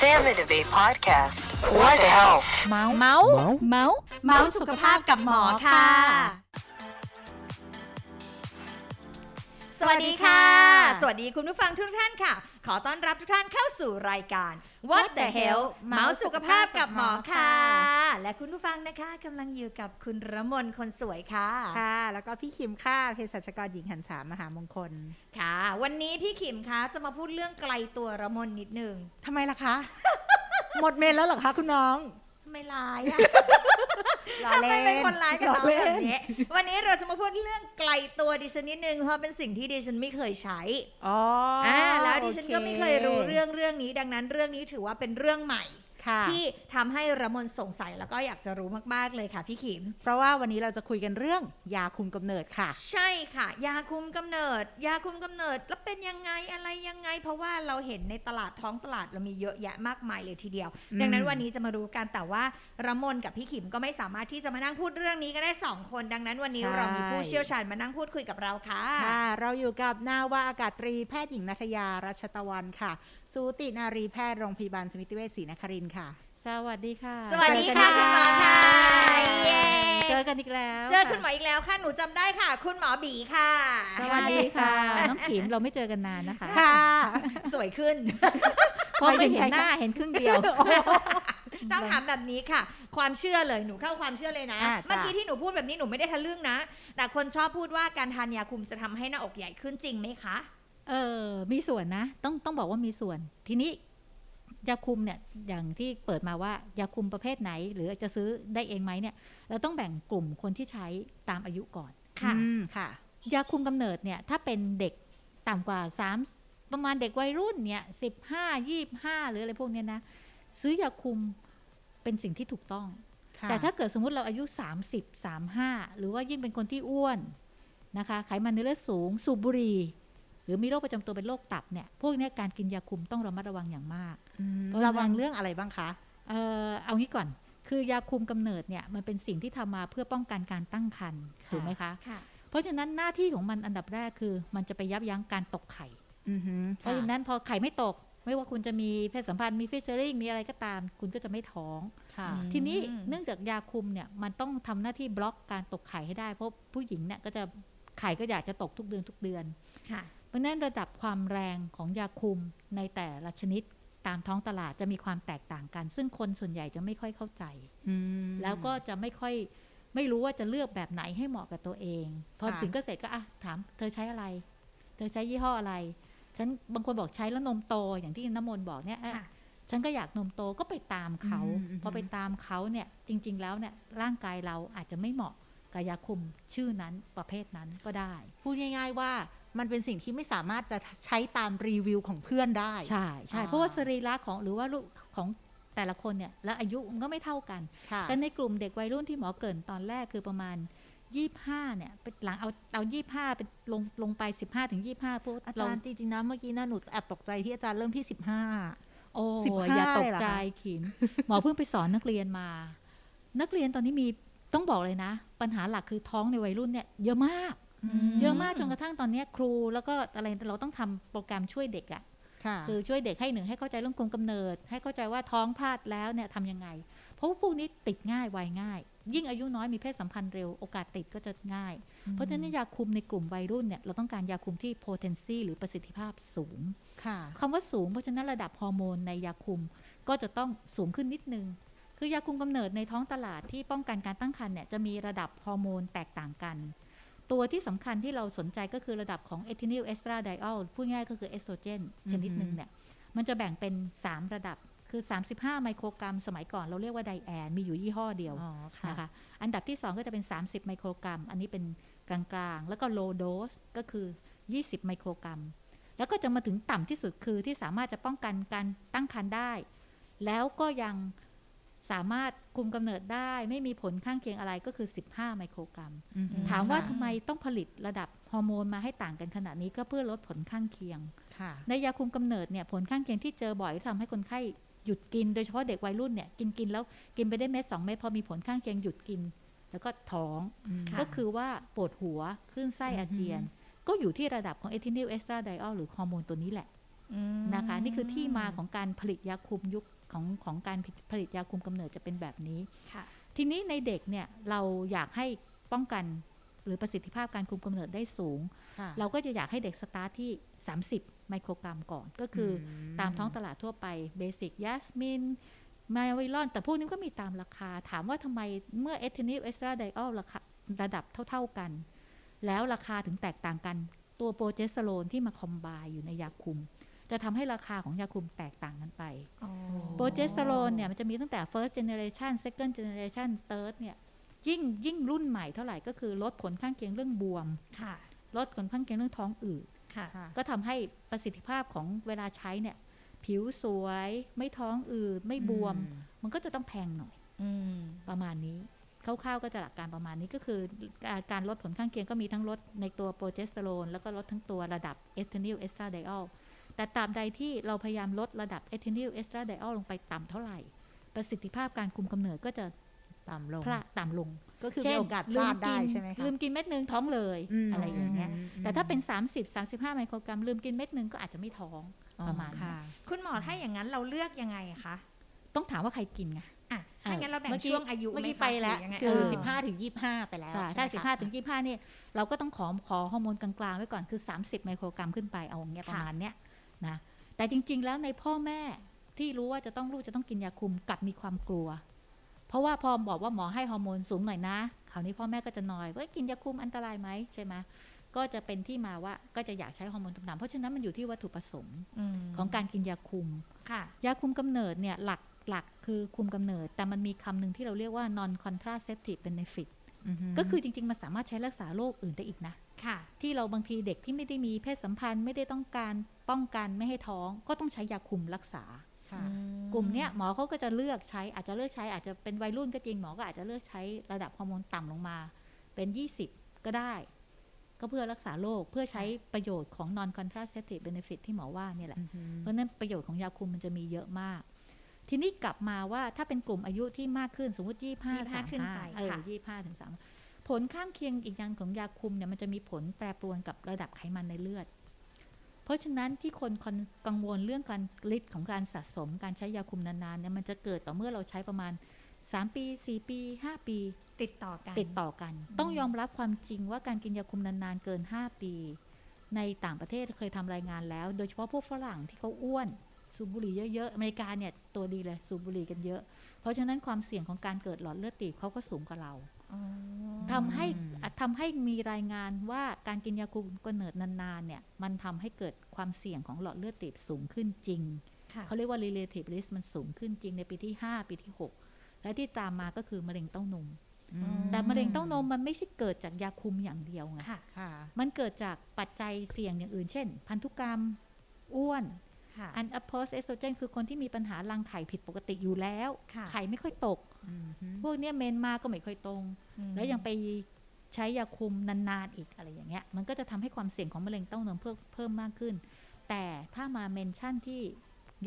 Sam Innovate Podcast. What the health? เมาส์เมาส์เมาส์เมาส์สุขภาพกับหมอค่ะ สวัสดีค่ะ สวัสดีคุณผู้ฟังทุกท่านค่ะ ขอต้อนรับทุกท่านเข้าสู่รายการ What the Health เมาส์สุขภาพกับหมอค่ะ และคุณผู้ฟังนะคะกำลังอยู่กับคุณระมนคนสวยค่ะ ค่ะ แล้วก็พี่คิมค่ะเภสัชกรหญิงหันสามหามงคล ค่ะ วันนี้พี่ขิมคะจะมาพูดเรื่องไกลตัวระมนนิดนึงทำไมล่ะคะ หมดเมนแล้วเหรอคะคุณน้องทำไมร้ายอะล้อ ทำไมเล่นเป็นคนร้ายกับล้อเราเล่แบบนนี้วันนี้เราจะมาพูดเรื่องไกลตัวดิฉันนิดนึงเพราะเป็นสิ่งที่ดิฉันไม่เคยใช้อ๋ออ่าอ่าแล้วดิฉันก็ไม่เคยรู้เรื่องเรื่องนี้ ดังนั้นเรื่องนี้ถือว่าเป็นเรื่องใหม่ค่ะ ที่ทำให้ระมนสงสัยแล้วก็อยากจะรู้มากๆเลยค่ะพี่ขิม เพราะว่าวันนี้เราจะคุยกันเรื่องยาคุมกำเนิดค่ะ ใช่ค่ะ ยาคุมกำเนิด ยาคุมกำเนิดแล้วเป็นยังไงอะไรยังไง เพราะว่าเราเห็นในตลาดท้องตลาดเรามีเยอะแยะมากมายเลยทีเดียวอืมดังนั้นวันนี้จะมารู้กันแต่ว่าระมนกับพี่ขิมก็ไม่สามารถที่จะมานั่งพูดเรื่องนี้ก็ได้สองคน ดังนั้นวันนี้เรามีผู้เชี่ยวชาญมานั่งพูดคุยกับเราค่ะค่ะ เราอยู่กับนาวาอากาศตรีแพทย์หญิงนัทยารัชตะวันค่ะ สูตินารีแพทย์โรงพยาบาลสมิติเวชศรีนครินทร์ค่ะ สวัสดีค่ะ สวัสดีค่ะคุณหมอค่ะเย้เจอกันอีกแล้ว เจอคุณหมออีกแล้วค่ะ หนูจำได้ค่ะ คุณหมอบีค่ะ สวัสดีค่ะ น้องขิมเราไม่เจอกันนานนะคะ ค่ะ สวยขึ้น เพราะไม่เห็นหน้าเห็นครึ่งเดียวต้องถามแบบนี้ค่ะ ความเชื่อเลยหนูเข้าความเชื่อเลยนะอ่าจ้ะเมื่อกี้ที่หนูพูดแบบนี้หนูไม่ได้ทะลึ่งนะ แต่คนชอบพูดว่าการทานยาคุมจะทำให้หน้าอกใหญ่ขึ้นจริงไหมคะ เออมีส่วนนะ ต้องต้องบอกว่ามีส่วน ทีนี้ยาคุมเนี่ยอย่างที่เปิดมาว่ายาคุมประเภทไหน หรือจะซื้อได้เองไหมเนี่ย เราต้องแบ่งกลุ่มคนที่ใช้ตามอายุก่อนค่ะอืมค่ะ ยาคุมกำเนิดเนี่ยถ้าเป็นเด็กต่ำกว่าสามประมาณเด็กวัยรุ่นเนี่ยสิบห้ายี่ห้าหรืออะไรพวกเนี้ยนะ ซื้อยาคุมเป็นสิ่งที่ถูกต้องค่ะแต่ถ้าเกิดสมมติเราอายุ 30 35 หรือว่ายิ่งเป็นคนที่อ้วนนะคะ ไขมันในเลือดสูง สูบบุหรี่ห รือมีโรคประจำตัวเป็นโรคตับเนี่ยพวกเนี้ยการกินยาคุมต้องระมัดระวังอย่างมากอืมเพราะฉะนั้นระวังเรื่องอะไรบ้างคะเอ่อเอางี้ก่อนคือยาคุมกำเนิดเนี่ยมันเป็นสิ่งที่ทำมาเพื่อป้องกันการตั้งครรภ์ค่ะถูกไหมคะค่ะเพราะฉะนั้นหน้าที่ของมันอันดับแรกคือ มันจะไปยับยั้งการตกไข่อือหือเพราะฉะนั้นพอไข่ไม่ตก ไม่ว่าคุณจะมีเพศสัมพันธ์มี featuring มีอะไรก็ตาม คุณก็จะไม่ท้องค่ะอืมทีนี้เนื่องจากยาคุมเนี่ยมันต้องทำหน้าที่บล็อกการตกไข่ให้ได้เพราะผู้หญิงเนี่ยก็จะไข่ก็อยากจะตกทุกเดือนทุกเดือนค่ะ เพราะฉะนั้นระดับความแรงของยาคุมในแต่ละชนิดตามท้องตลาดจะมีความแตกต่างกัน ซึ่งคนส่วนใหญ่จะไม่ค่อยเข้าใจอืมแล้วก็จะไม่ค่อยไม่รู้ว่าจะเลือกแบบไหนให้เหมาะกับตัวเอง พอค่ะถึงก็เสร็จก็อะถามเธอใช้อะไร เธอใช้ยี่ห้ออะไร ฉันบางคนบอกใช้แล้วนมโตอย่างที่น้ำมนต์บอกเนี่ยอะค่ะฉันก็อยากนมโตก็ไปตามเขาอืมอืมพอไปตามเขาเนี่ยจริง ๆ แล้วเนี่ยร่างกายเราอาจจะไม่เหมาะกับยาคุมชื่อนั้นประเภทนั้นก็ได้ พูดง่าย ๆว่า มันเป็นสิ่งที่ไม่สามารถจะใช้ตามรีวิวของเพื่อนได้ ใช่ใช่อ่าเพราะว่าสรีระของหรือว่าลูกของแต่ละคนเนี่ยและอายุมันก็ไม่เท่ากันค่ะแต่ในกลุ่มเด็กวัยรุ่นที่หมอเกริ่นตอนแรกคือประมาณ25เนี่ยเป็นหลังเอาเอา25เป็นลงลงไป15ถึง25พวกอาเราจารย์จริงๆนะเมื่อกี้นะหนูแอบตกใจที่อาจารย์เริ่มที่15โอ้15อย่าตเลกยเหรอคะใจขิมหมอเพิ่งไปสอนนักเรียนมา นักเรียนตอนนี้มีต้องบอกเลยนะ ปัญหาหลักคือท้องในวัยรุ่นเนี่ยเยอะมาก เยอะมากจนกระทั่งตอนเนี้ยครูแล้วก็อะไรเราต้องทำโปรแกรมช่วยเด็กอะค่ะคือช่วยเด็กให้หนึ่งให้เข้าใจเรื่องคุมกำเนิด ให้เข้าใจว่าท้องพลาดแล้วเนี่ยทำยังไง เพราะว่าพวกนี้ติดง่ายวัยง่าย ยิ่งอายุน้อยมีเพศสัมพันธ์เร็วโอกาสติดก็จะง่าย เพราะฉะนั้นยาคุมในกลุ่มวัยรุ่นเนี่ยเราต้องการยาคุมที่ potency หรือประสิทธิภาพสูงค่ะคำว่าสูงเพราะฉะนั้นระดับฮอร์โมนในยาคุมก็จะต้องสูงขึ้นนิดนึง คือยาคุมกำเนิดในท้องตลาดที่ป้องกันการตั้งครรภ์เนี่ยจะมีระดับฮอร์โมนแตกต่างกัน ตัวที่สำคัญที่เราสนใจก็คือระดับของ ethinyl estradiol พูดง่ายก็คือเอสโตรเจนชนิดหนึ่งเนี่ย มันจะแบ่งเป็น 3 ระดับคือ 35 ไมโครกรัม สมัยก่อนเราเรียกว่า Diane มีอยู่ยี่ห้อเดียวอ๋อค่ะนะคะ อันดับที่ 2 ก็จะเป็น 30 ไมโครกรัม อันนี้เป็นกลางๆ แล้วก็ low dose ก็คือ 20 ไมโครกรัม แล้วก็จะมาถึงต่ำที่สุดคือที่สามารถจะป้องกันการตั้งครรภ์ได้ แล้วก็ยัง สามารถคุมกำเนิดได้ ไม่มีผลข้างเคียงอะไรก็คือ 15 ไมโครกรัมอือหือถามว่าค่ะทำไมต้องผลิตระดับฮอร์โมนมาให้ต่างกันขนาดนี้ก็เพื่อลดผลข้างเคียงค่ะในยาคุมกำเนิดเนี่ยผลข้างเคียงที่เจอบ่อยที่ทำให้คนไข้หยุดกิน โดยเฉพาะเด็กวัยรุ่นเนี่ยกินกินแล้วกินไปได้เม็ดสองเม็ดพอมีผลข้างเคียงหยุดกิน แล้วก็ท้องค่ะก็คือว่าปวดหัวคลื่นไส้อาเจียน ก็อยู่ที่ระดับของ ethinyl estradiol หรือฮอร์โมนตัวนี้แหละอืมนะคะ นี่คือที่มาของการผลิตยาคุมยุค ของของการผลิตยาคุมกำเนิดจะเป็นแบบนี้ค่ะทีนี้ในเด็กเนี่ยเราอยากให้ป้องกันหรือประสิทธิภาพการคุมกำเนิดได้สูงค่ะเราก็จะอยากให้เด็กสตาร์ทที่ 30 ไมโครกรัมก่อน ก็คือตามท้องตลาดทั่วไปbasic Yasmin Marvelon แต่พวกนี้ก็มีตามราคา ถามว่าทำไมเมื่อเอท n นิลเอสตราไดออลราคาระดับเท่า ๆกัน แล้วราคาถึงแตกต่างกัน ตัวโปรเจสเตอโรนที่มา combine อยู่ในยาคุม จะทำให้ราคาของยาคุมแตกต่างกันไปอ๋อโปรเจสเตอโรนเนี่ยมันจะมีตั้งแต่ first generation second generation third เนี่ยยิ่งยิ่งรุ่นใหม่เท่าไหร่ก็คือลดผลข้างเคียงเรื่องบวมค่ะลดผลข้างเคียงเรื่องท้องอืดค่ะค่ะก็ทำให้ประสิทธิภาพของเวลาใช้เนี่ย ผิวสวยไม่ท้องอืดไม่บวม มันก็จะต้องแพงหน่อยอืมประมาณนี้คร่าวๆก็จะหลักการประมาณนี้ก็คือการการลดผลข้างเคียงก็มีทั้งลดในตัวโปรเจสเตอโรนแล้วก็ลดทั้งตัวระดับเอท n นิลเอสตราไดออล แต่ตราบใดที่เราพยายามลดระดับเอท n นิลเอสตราไดออลลงไปต่ำเท่าไหร่ ประสิทธิภาพการคุมกำเนิดก็จะต่ำลงพลาดต่ำลง ก็คือเช่มีนโอกาสพลาดได้ลืมกินใช่ไหมคะลืมกินเม็ดหนึ่งท้องเลยมอะไรอย่างเงี้ยมแต่ถ้าเป็น 30 35 ไมโครกรัม ลืมกินเม็ดหนึ่งก็อาจจะไม่ท้องอ๋อประมาณนี้ค่ะคุณหมอถ้าอย่างนั้นเราเลือกยังไงคะต้องถามว่าใครกินไงอะถ้างั้นเราแบ่งเมื่อกี้ช่วงอายุเมื่อกี้หคะไปแล้วหรืยังไงคือเออสิบห้าถึงยี่ห้าไปแล้วใช่ไหมถ้าคะ15ถึง25เนี่ยเราก็ต้องขอขอฮอร์โมนกลางๆไว้ก่อนคือ 30 ไมโครกรัมขึ้นไปเอาอย่างเงี้ยประมาณเนี้ย นะแต่จริง ๆ แล้วในพ่อแม่ที่รู้ว่าจะต้องลูกจะต้องกินยาคุมกลับมีความกลัว เพราะว่าพอบอกว่าหมอให้ฮอร์โมนสูงหน่อยนะคราวนี้พ่อแม่ก็จะนอยว่ากินยาคุมอันตรายไหมใช่ไหมก็จะเป็นที่มาว่าก็จะอยากใช้ฮอร์โมนต่ำๆเพราะฉะนั้นมันอยู่ที่วัตถุประสงค์มของการกินยาคุมค่ะยาคุมกำเนิดเนี่ยหลักหลักคือคุมกำเนิด แต่มันมีคำหนึ่งที่เราเรียกว่า non contraceptive benefit ก็คือจริง ๆ มันสามารถใช้รักษาโรคอื่นได้อีกนะค่ะ ที่เราบางทีเด็กที่ไม่ได้มีเพศสัมพันธ์ไม่ได้ต้องการป้องกันไม่ให้ท้อง ก็ต้องใช้ยาคุมรักษาค่ะกลุ่มเนี้ยหมอเขาก็จะเลือกใช้อาจจะเลือกใช้อาจจะเป็นวัยรุ่นก็จริงหมอก็อาจจะเลือกใช้ระดับฮอร์โมนต่ำลงมา เป็น 20 ก็ได้ ก็เพื่อรักษาโรคเพื่อใช้ประโยชน์ของ non contraceptive benefit ที่หมอว่าเนี่ยแหละ เพราะฉะนั้นประโยชน์ของยาคุมมันจะมีเยอะมาก ทีนี้กลับมาว่าถ้าเป็นกลุ่มอายุที่มากขึ้นสมมติยี่ห้าสาม25ขึ้นไปเออค่ะยี่ห้าถึงสาม ผลข้างเคียงอีกอย่างของยาคุมเนี่ยมันจะมีผลแปรปรวนกับระดับไขมันในเลือด เพราะฉะนั้นที่คนคนกังวลเรื่องการฤทธิ์ของการสะสมการใช้ยาคุมนานๆเนี่ยมันจะเกิดต่อเมื่อเราใช้ประมาณ 3 ปี 4 ปี 5 ปี ติดต่อกันติดต่อกัน ต้องยอมรับความจริงว่าการกินยาคุมนานๆเกิน 5 ปี ในต่างประเทศเคยทำรายงานแล้ว โดยเฉพาะพวกฝรั่งที่เขาอ้วนสูบบุหรี่เยอะๆ อเมริกาเนี่ยตัวดีเลยสูบบุหรี่กันเยอะ เพราะฉะนั้นความเสี่ยงของการเกิดหลอดเลือดตีบเขาก็สูงกว่าเราอ๋อ ทำให้ทำให้มีรายงานว่าการกินยาคุมกำเนิดนานๆเนี่ยมันทำให้เกิดความเสี่ยงของหลอดเลือดตีบสูงขึ้นจริงค่ะเขาเรียกว่า relative risk มันสูงขึ้นจริงในปีที่ 5 ปีที่ 6 และที่ตามมาก็คือมะเร็งเต้านมแต่มะเร็งเต้านมมันไม่ใช่เกิดจากยาคุมอย่างเดียวไงค่ะค่ะมันเกิดจากปัจจัยเสี่ยงอย่างอื่น เช่น พันธุกรรม อ้วนค่ะอันอัพโพสเอสโตรเจนคือคนที่มีปัญหารังไข่ผิดปกติอยู่แล้วค่ะไข่ไม่ค่อยตก พวกเนี้ยเมนมาก็ไม่ค่อยตรงอืมแล้วยังไปใช้ยาคุมนานๆอีกอะไรอย่างเงี้ย มันก็จะทำให้ความเสี่ยงของมะเร็งเต้านมเพิ่มเพิ่มมากขึ้น แต่ถ้ามา mention ที่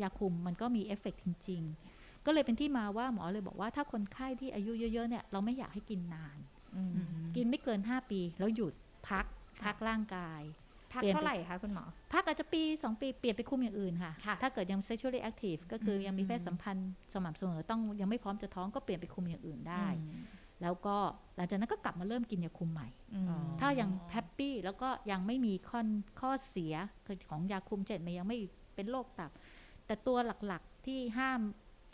ยาคุมมันก็มีเอฟเฟกต์จริง ๆ ก็เลยเป็นที่มาว่าหมอเลยบอกว่าถ้าคนไข้ที่อายุเยอะๆเนี่ยเราไม่อยากให้กินนานอืมกินไม่เกิน 5 ปีแล้วหยุดพักค่ะพักร่างกาย พักเปลี่ยนเท่าไหร่คะคุณหมอ พักอาจจะปี 2 ปีเปลี่ยนไปคุมอย่างอื่นค่ะค่ะถ้าเกิดยัง sexually active ก็คืออมยังมีเพศสัมพันธ์สม่ำเสมอต้องยังไม่พร้อมจะท้องก็เปลี่ยนไปคุมอย่างอื่นได้อืมแล้วก็หลังจากนั้นก็กลับมาเริ่มกินยาคุมใหม่อืมอ๋อถ้ายังแฮปปี้แล้วก็ยังไม่มีข้อข้อเสียของยาคุมเช่นมันยังไม่เป็นโรคตับ แต่ตัวหลักๆที่ห้าม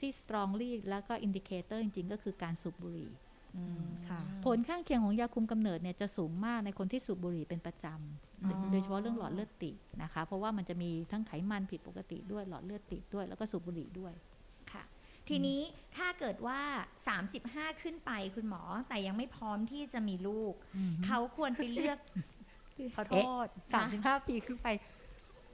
ที่ strongly แล้วก็ indicator จริงๆ ก็คือการสูบบุหรี่อืม ค่ะผลข้างเคียงของยาคุมกำเนิดเนี่ยจะสูงมากในคนที่สูบบุหรี่เป็นประจำอ๋อโดยเฉพาะเรื่องหลอดเลือดตีบนะคะ เพราะว่ามันจะมีทั้งไขมันผิดปกติด้วยหลอดเลือดตีบด้วย แล้วก็สูบบุหรี่ด้วยค่ะ ทีนี้ถ้าเกิดว่า 35 ขึ้นไปคุณหมอ แต่ยังไม่พร้อมที่จะมีลูก เขาควรไปเลือกขอโทษสามสิบห้าปีขึ้นไป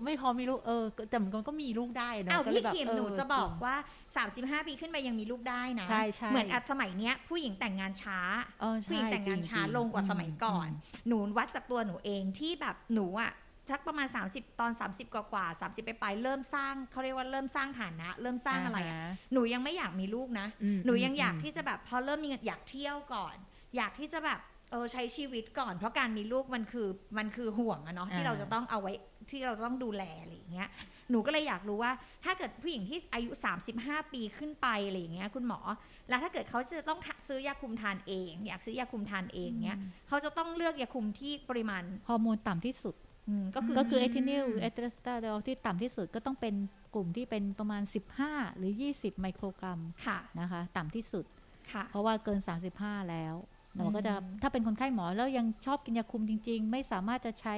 ไม่พอมีลูกเออก็แต่มันก็มีลูกได้เนอะอ้าวก็เลพี่ยแบบคิมเออหนูจะบอกจริงว่า 35 ปีขึ้นไปยังมีลูกได้นะใช่ใช่เหมือนอัสมัยเนี้ยผู้หญิงแต่งงานช้าเออใช่ผู้หญิงแต่งงานช้าจริงๆลงกว่าสมัยก่อนอืมหนูวัดจากตัวหนูเองที่แบบหนูอะทักประมาณ 30 ตอน 30 กว่ากว่าๆ30 ไปปลายๆเริ่มสร้างเขาเรียกว่าเริ่มสร้างฐานะ เริ่มสร้างอะไรอะฮหนูยังไม่อยากมีลูกนะอืมหนูยังอยากอืมที่จะแบบพอเริ่มมีเงินอยากเที่ยวก่อน อยากที่จะแบบ เออใช้ชีวิตก่อน เพราะการมีลูกมันคือมันคือห่วงอะเนาะที่อ่าเราจะต้องเอาไว้ที่เราต้องดูแลอะไรอย่างเงี้ยหนูก็เลยอยากรู้ว่า ถ้าเกิดผู้หญิงที่อายุ 35 ปีขึ้นไปอะไรอย่างเงี้ยคุณหมอ แล้วถ้าเกิดเขาจะต้องซื้อยาคุมทานเอง อยากซื้อยาคุมทานเองเนี้ยเขาจะต้องเลือกยาคุมที่ปริมาณฮอร์โมนต่ำที่สุดอืมก็คือก็คือ ethinyl estradiol ที่ต่ำที่สุดก็ต้องเป็นกลุ่มที่เป็นประมาณ 15 หรือ 20 ไมโครกรัมค่ะนะคะ ต่ำที่สุดค่ะเพราะว่าเกิน 35 แล้ว หมอก็จะอืมถ้าเป็นคนไข้หมอแล้วยังชอบกินยาคุมจริง ๆ ไม่สามารถจะใช้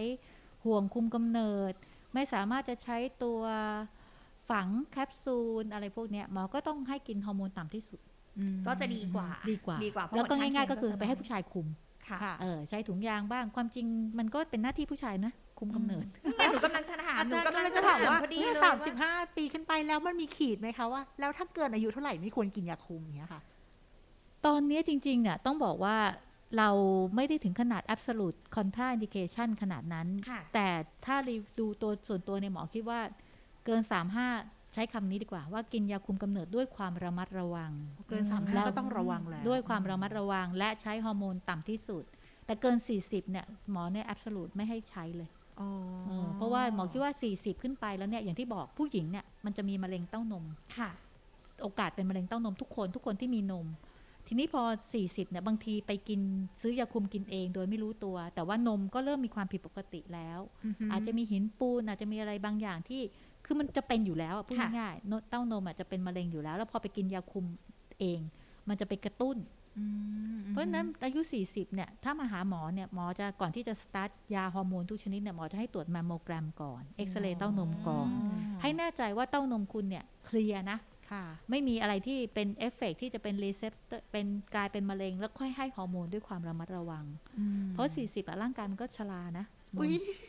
ห่วงคุมกำเนิด ไม่สามารถจะใช้ตัวฝังแคปซูลอะไรพวกเนี้ยหมอก็ต้องให้กินฮอร์โมนต่ำที่สุดก็จะดีกว่าดีกว่าดีกว่าเพระแล้วก็ผข้ง่ายๆเคีก็คือจะไปให้ผู้ชายคุมค่ะค่ะเออใช้ถุงยางบ้างความจริงมันก็เป็นหน้าที่ผู้ชายนะคุมกำเนิดนี่ไงหนูกำลังจะถามอาหนูจารย์กำก็ลังเลยจะจะถาถามมว่าว่าพอดีเนี่ยเลยสามว่าสิบห้าปีขึ้นไปแล้วมันมีขีดไหมคะว่าแล้วถ้าเกินอายุเท่าไหร่ไม่ควรกินยาคุมอย่างเงี้ยค่ะ ตอนนี้จริงๆเนี่ยต้องบอกว่าเราไม่ได้ถึงขนาด absolute contraindication ขนาดนั้นค่ะแต่ถ้ารีดูตัวส่วนตัวในยหมอคิดว่าเกิน 35 ใช้คำนี้ดีกว่า ว่ากินยาคุมกำเนิดด้วยความระมัดระวัง เกินสามแล้ห้าวก็ต้องระวังแล้ว ด้วยความระมัดระวัง และใช้ฮอร์โมนต่ำที่สุด แต่เกิน 40 เนี่ย หมอเนี่ย absolute ไม่ให้ใช้เลยอ๋อเออเพราะว่าหมอคิดว่า 40 ขึ้นไปแล้วเนี่ย อย่างที่บอกผู้หญิงเนี่ยมันจะมีมะเร็งเต้านมค่ะโอกาสเป็นมะเร็งเต้านมทุกคนทุกคนที่มีนม ทีนี้พอ 40เนี่ยบางทีไปกินซื้อยาคุมกินเองโดยไม่รู้ตัว แต่ว่านมก็เริ่มมีความผิดปกติแล้ว อาจจะมีหินปูนอาจจะมีอะไรบางอย่างที่คือมันจะเป็นอยู่แล้วอะพูดค่ะง่ายๆโนเต้านมอาจจะเป็นมะเร็งอยู่แล้ว แล้วพอไปกินยาคุมเอง มันจะไปกระตุ้นอืมเพราะฉะนั้นอายุ 40 เนี่ย ถ้ามาหาหมอเนี่ย หมอจะก่อนที่จะสตาร์ทยาฮอร์โมนทุกชนิดเนี่ย หมอจะให้ตรวจแมมโมแกรมก่อน เอ็กซเรย์เต้านมก่อน ให้แน่ใจว่าเต้านมคุณเนี่ยเคลียร์นะ ค่ะ ไม่มีอะไรที่เป็นเอฟเฟกต์ที่จะเป็น receptor เป็นกลายเป็นมะเร็ง แล้วค่อยให้ฮอร์โมนด้วยความระมัดระวัง เพราะ 40อะร่างกายมันก็ชรานะอุ๊ย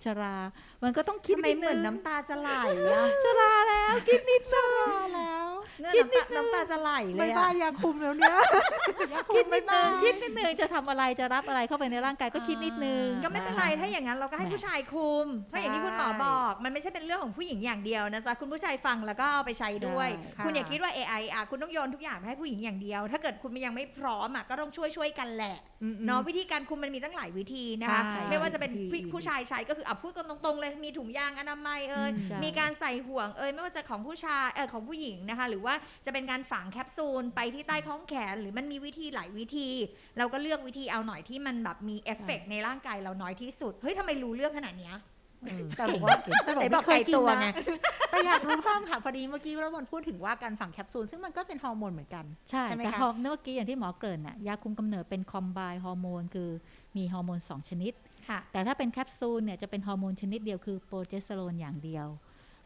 ชรา มันก็ต้องคิดทำไมนิดเหมือนงน้ำตาจะไหลอะชราแล้วคิดนิดนึงแล้วเนี่ยน้ำตาน้ำตาจะไหลเลไม่ยบ้าอะยาคุมแล้วเนี่ยยาคุคิมดไม่นิดบ้านึงคิดนิดนึงจะทำอะไรจะรับอะไรเข้าไปในร่างกายก็คิดนิดนึงก็ไม่เป็นไรถ้าอย่างนั้นเราก็ให้ผู้ชายคุมเพราะอย่างที่คุณหมอบอก มันไม่ใช่เป็นเรื่องของผู้หญิงอย่างเดียวนะจ๊ะคุณผู้ชายฟังแล้วก็เอาไปใช้ด้วยค่ะคุณอย่าคิดว่า AI อะคุณต้องโยนทุกอย่างไปให้ผู้หญิงอย่างเดียว ถ้าเกิดคุณยังไม่พร้อมอะก็ต้องช่วยช่วยๆกันแหละอืมๆเนาะวิธีการคุมมันมีตั้งหลายวิธีนะคะใช่ไม่ว่าจะเป็นวิธีผู้ชายใช้ก็คืออะพูดกันตรงๆเลยมีถุงยางอนามัยเอ่ยอืมใช่มีการใส่ห่วงเอ่ยไม่ว่าจะของผู้ชายเออของผู้หญิงนะคะ หรือว่าจะเป็นการฝังแคปซูลไปที่ใต้ท้องแขน หรือมันมีวิธีหลายวิธี เราก็เลือกวิธีเอาหน่อยที่มันแบบมีเอฟเฟกต์ในร่างกายเราน้อยที่สุดเฮ้ยทำไมรู้เรื่องขนาดเนี้ยเออแต่บอกว่าแต่บอกไหนบอกไม่เคยไกลกิตันวนะไงแต่อยากรู้เพิ่มค่ะพอดีเมื่อกี้เราบนพูดถึงว่าการฝังแคปซูลซึ่งมันก็เป็นฮอร์โมนเหมือนกัน ใช่ใช่ไหมแต่คะฮอร์เมื่อกี้อย่างที่หมอเกริ่นน่ะยาคุมกำเนิดเป็น combined ฮอร์โมนคือมีฮอร์โมน 2 ชนิดค่ะ แต่ถ้าเป็นแคปซูลเนี่ยจะเป็นฮอร์โมนชนิดเดียวคือโปรเจสเตอโรนอย่างเดียว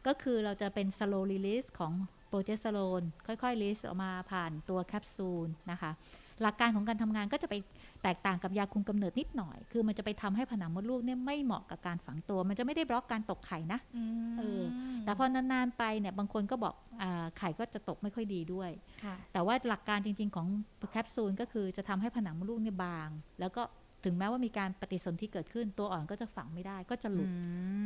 ก็คือเราจะเป็น slow release ของโปรเจสเตอโรนค่อยๆ release ออกมาผ่านตัวแคปซูลนะคะ หลักการของการทำงานก็จะไปแตกต่างกับยาคุมกำเนิดนิดหน่อย คือมันจะไปทำให้ผนังมดลูกเนี่ยไม่เหมาะกับการฝังตัว มันจะไม่ได้บล็อกการตกไข่นะเออแต่พอนานๆไปเนี่ยบางคนก็บอกอาไข่ก็จะตกไม่ค่อยดีด้วยค่ะแต่ว่าหลักการจริง ๆ ของแคปซูลก็คือจะทำให้ผนังมดลูกเนี่ยบาง แล้วก็ ถึงแม้ว่ามีการปฏิสนธิเกิดขึ้น ตัวอ่อนก็จะฝังไม่ได้ก็จะหลุด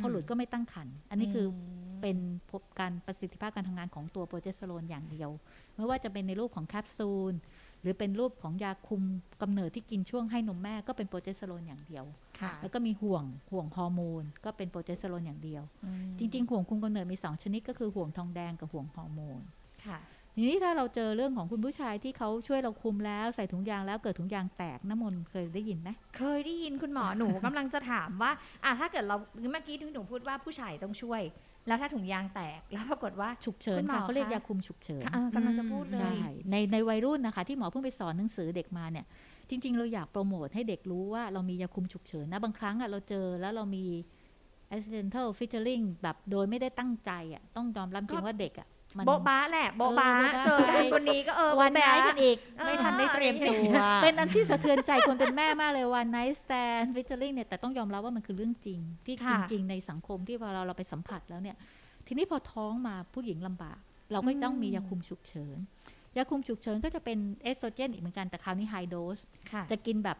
พอหลุดก็ไม่ตั้งครรภ์อันนี้คืออเป็นพบการประสิทธิภาพการทำงานของตัวโปรเจสเตอโรนอย่างเดียว ไม่ว่าจะเป็นในรูปของแคปซูล หรือเป็นรูปของยาคุมกำเนิดที่กินช่วงให้นมแม่ก็เป็นโปรเจสเตอโรนอย่างเดียวค่ะแล้วก็มีห่วงห่วงฮอร์โมนก็เป็นโปรเจสเตอโรนอย่างเดียว จริง ๆ ห่วงคุมกำเนิดมี 2 ชนิดก็คือห่วงทองแดงกับห่วงฮอร์โมนค่ะ ทีนี้ถ้าเราเจอเรื่องของคุณผู้ชายที่เขาช่วยเราคุมแล้วใส่ถุงยางแล้วเกิดถุงยางแตกน้ำมนต์เคยได้ยินไหมเคยได้ยินคุณหมอหนูกำลังจะถามว่าอะถ้าเกิดเราเมื่อกี้ที่หนูพูดว่าผู้ชายต้องช่วย แล้วถ้าถุงยางแตกแล้วปรากฏว่าฉุกเฉินคุณหมอค่ะเขาเรียกคะยาคุมฉุกเฉินอะกำลังจะพูดเลใช่ยในในวัยรุ่นนะคะ ที่หมอเพิ่งไปสอนหนังสือเด็กมาเนี่ย จริง ๆ เราอยากโปรโมทให้เด็กรู้ว่าเรามียาคุมฉุกเฉินนะบางครั้งอะเราเจอแล้วเรามี accidental featuring แบบโดยไม่ได้ตั้งใจอะต้องยอมรับจริงว่าเด็กอะมัน โบ๊ะบ้าแหละโบ๊ะบ้าเออโบ๊ะบ้าเจอกันคนนี้ก็เออวันโบ๊ะไนบ้าท์กันอีกเออไม่ทันได้เตรียมตัวเป็นอันที่สะเทือนใจคนเป็นแม่มากเลย one night stand featuring เนี่ยแต่ต้องยอมรับว่ามันคือเรื่องจริง ที่จค่ะริง ๆ ในสังคมที่พอเราเราไปสัมผัสแล้วเนี่ย ทีนี้พอท้องมาผู้หญิงลำบาก เราก็ต้องมียาคุมฉุกเฉินยาคุมฉุกเฉินก็จะเป็นเอสโตรเจนอีกเหมือนกันแต่คราวนี้ high dose ค่ะจะกินแบบ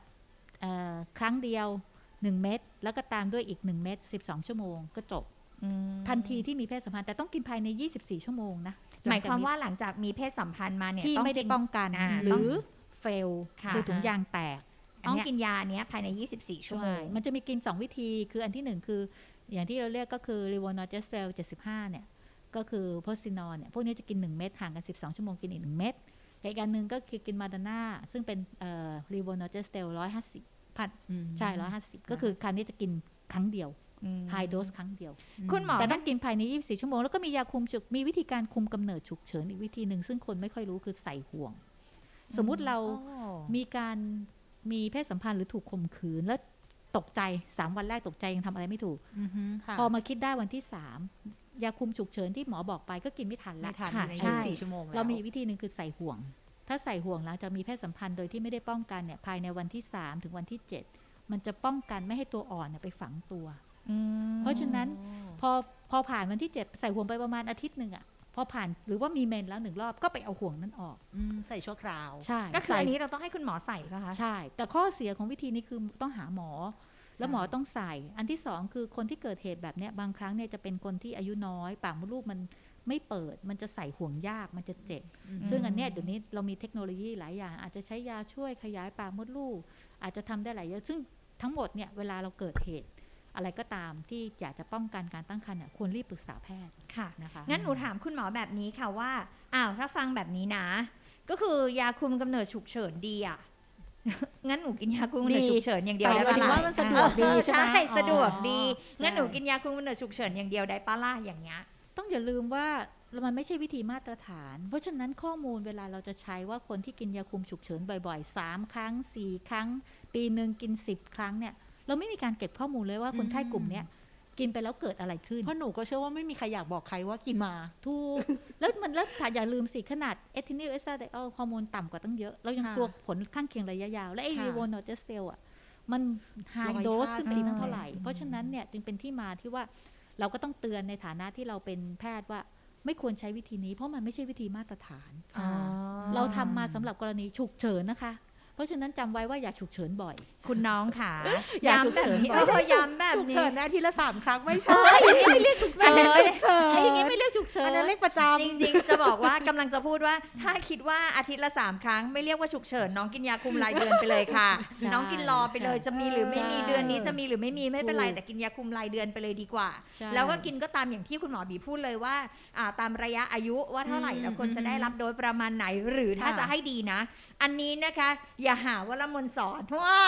เอ่อครั้งเดียว 1 เม็ดแล้วก็ตามด้วยอีก 1 เม็ด12 ชั่วโมงก็จบ ทันทีที่มีเพศสัมพันธ์แต่ต้องกินภายใน 24 ชั่วโมงนะหมายความว่าหลังจากมีเพศสัมพันธ์มาเนี่ยที่ต้องไม่ได้กินป้องกันอ่าหต้รืออง fail ค่ะคือถุงยางแตกต้องเนี้ยกินยาเนี้ยภายใน 24 ชั่วโมใช่งมันจะมีกิน 2 วิธี คืออันที่ 1 คือ อย่างที่เราเรียกก็คือ r i v o n o g e s t r e l 75 เนี่ย ก็คือ Postinor เนี่ย พวกนี้จะกิน 1 เม็ดห่างกัน 12 ชั่วโมงกินอีก 1 เม็ดอีกอันหนึ่งก็คือกิน Madonna ซึ่งเป็น levonorgestrel ร้อยห้าสิบพันใช่ร้อยห้าสิบก็คือครั้งนี้จะกินครั้งเดียว ไฮโดสครั้งเดียว คุณหมอแต่ต้องกินภายใน 24 ชั่วโมง แล้วก็มียาคุมฉุกมีวิธีการคุมกำเนิดฉุกเฉินอีกวิธีหนึ่ง ซึ่งคนไม่ค่อยรู้คือใส่ห่วง สมมุติเรามีการมีเพศสัมพันธ์หรือถูกข่มขืนแล้วตกใจ3วันแรกตกใจยังทำอะไรไม่ถูกพอมาคิดได้วันที่3ยาคุมฉุกเฉินที่หมอบอกไปก็กินไม่ทันไม่ละทันค่ะในใช่24ชั่วโมงแล้วเรามีวิธีหนึ่งคือใส่ห่วง ถ้าใส่ห่วงหลังจากมีเพศสัมพันธ์โดยที่ไม่ได้ป้องกันเนี่ยภายในวันที่3ถึงวันที่7มันจะป้องกันไม่ให้ตัวอ่อนเนี่ยไปฝังตัว เพราะฉะนั้นพอพอผ่านวันที่7ใส่ห่วงไปประมาณอาทิตย์หนึ่งอะพอผ่านหรือว่ามีเมนแล้วหนึ่งรอบก็ไปเอาห่วงนั้นออกอืมใส่ชั่วคราวใช่ก็คือใส่อันนี้เราต้องให้คุณหมอใส่ป่ะคะใช่ แต่ข้อเสียของวิธีนี้คือต้องหาหมอ แล้วหมอต้องใส่ อันที่สองคือคนที่เกิดเหตุแบบเนี้ยบางครั้งเนี่ยจะเป็นคนที่อายุน้อยปากมดลูกมันไม่เปิดมันจะใส่ห่วงยากมันจะเจ็บ ซึ่งอันเนี้ยเดี๋ยวนี้เรามีเทคโนโลยีหลายอย่าง อาจจะใช้ยาช่วยขยายปากมดลูก อาจจะทำได้หลายอย่างซึ่งทั้งหมดเนี่ยเวลาเราเกิดเหตุ อะไรก็ตามที่อยากจะป้องกันการตั้งครรภ์เนี่ยควรรีบปรึกษาแพทย์ค่ะนะคะงั้นหนูถามคุณหมอแบบนี้ค่ะว่าอ้าวถ้าฟังแบบนี้นะ ก็คือยาคุมกำเนิดฉุกเฉินดีอะงั้นหนูกินยาคุมกำเนิดดีฉุกเฉินอย่างเดียวแต่ได้หมายถึงปะล่ะว่ามันสะดวกดีเออใช่ไหมใช่สะดวกดีอ๋องั้นหนูใช่กินยาคุมกำเนิดฉุกเฉินอย่างเดียวได้ปะล่ะอย่างเงี้ยต้องอย่าลืมว่ามันไม่ใช่วิธีมาตรฐาน เพราะฉะนั้นข้อมูลเวลาเราจะใช้ว่าคนที่กินยาคุมฉุกเฉินบ่อยๆ 3 ครั้ง 4 ครั้ง ปีหนึ่งกิน 10 ครั้งเนี่ย เราไม่มีการเก็บข้อมูลเลยว่าคนไข้กลุ่มเนี้ยกินไปแล้วเกิดอะไรขึ้น เพราะหนูก็เชื่อว่าไม่มีใครอยากบอกใครว่ากินมา ถูก แล้วมันแล้วถ้าอย่าลืมสิ ขนาด ethinyl estradiol ฮอร์โมนต่ำกว่าตั้งเยอะ เรายังค่ะกลัวผลข้างเคียงระยะยาว และไอค่ะ levonorgestrel อะ มัน high ร้อยโดสห้าขึ้นสิปีบตั้งเท่าไหร่ เพราะฉะนั้นเนี่ยจึงเป็นที่มาที่ว่าเราก็ต้องเตือนในฐานะที่เราเป็นแพทย์ว่าไม่ควรใช้วิธีนี้เพราะมันไม่ใช่วิธีมาตรฐานอ๋อเราทำมาสำหรับกรณีฉุกเฉินนะคะ เพราะฉะนั้นจำไว้ว่าอย่าฉุกเฉินบ่อย คุณน้องค่ะอย่าฉุย้ำกแบบเฉินนี้บ่เออยอย้ำแบบฉุกนี้เฉินนะทีละสามครั้งไม่ใช่ไม่เรียกฉุกเฉินฉุกเฉินไอ้อย่างนี้ไม่เรียกฉุกเฉิอันนนั้นเลขประจำจริงๆ จะบอกว่ากำลังจะพูดว่า ถ้าคิดว่าอาทิตย์ละสามครั้งไม่เรียกว่าฉุกเฉินน้องกินยาคุมรายเดือนไปเลยค่ะใช่น้องกินรอไปเลยใช่จะมีหรือไม่มีใช่เดือนนี้จะมีหรือไม่มีไม่เป็นไรถูกแต่กินยาคุมรายเดือนไปเลยดีกว่าใช่แล้วก็กินก็ตามอย่างที่คุณหมอบีพูดเลยว่าอ่าตามระยะอายุว่าเท่าไหร่อืมแล้วควรจะได้รับโดสประมาณไหน หรือถ้าค่ะจะให้ดีนะ อันนี้นะคะอย่าหาว่าละมนสอนว่า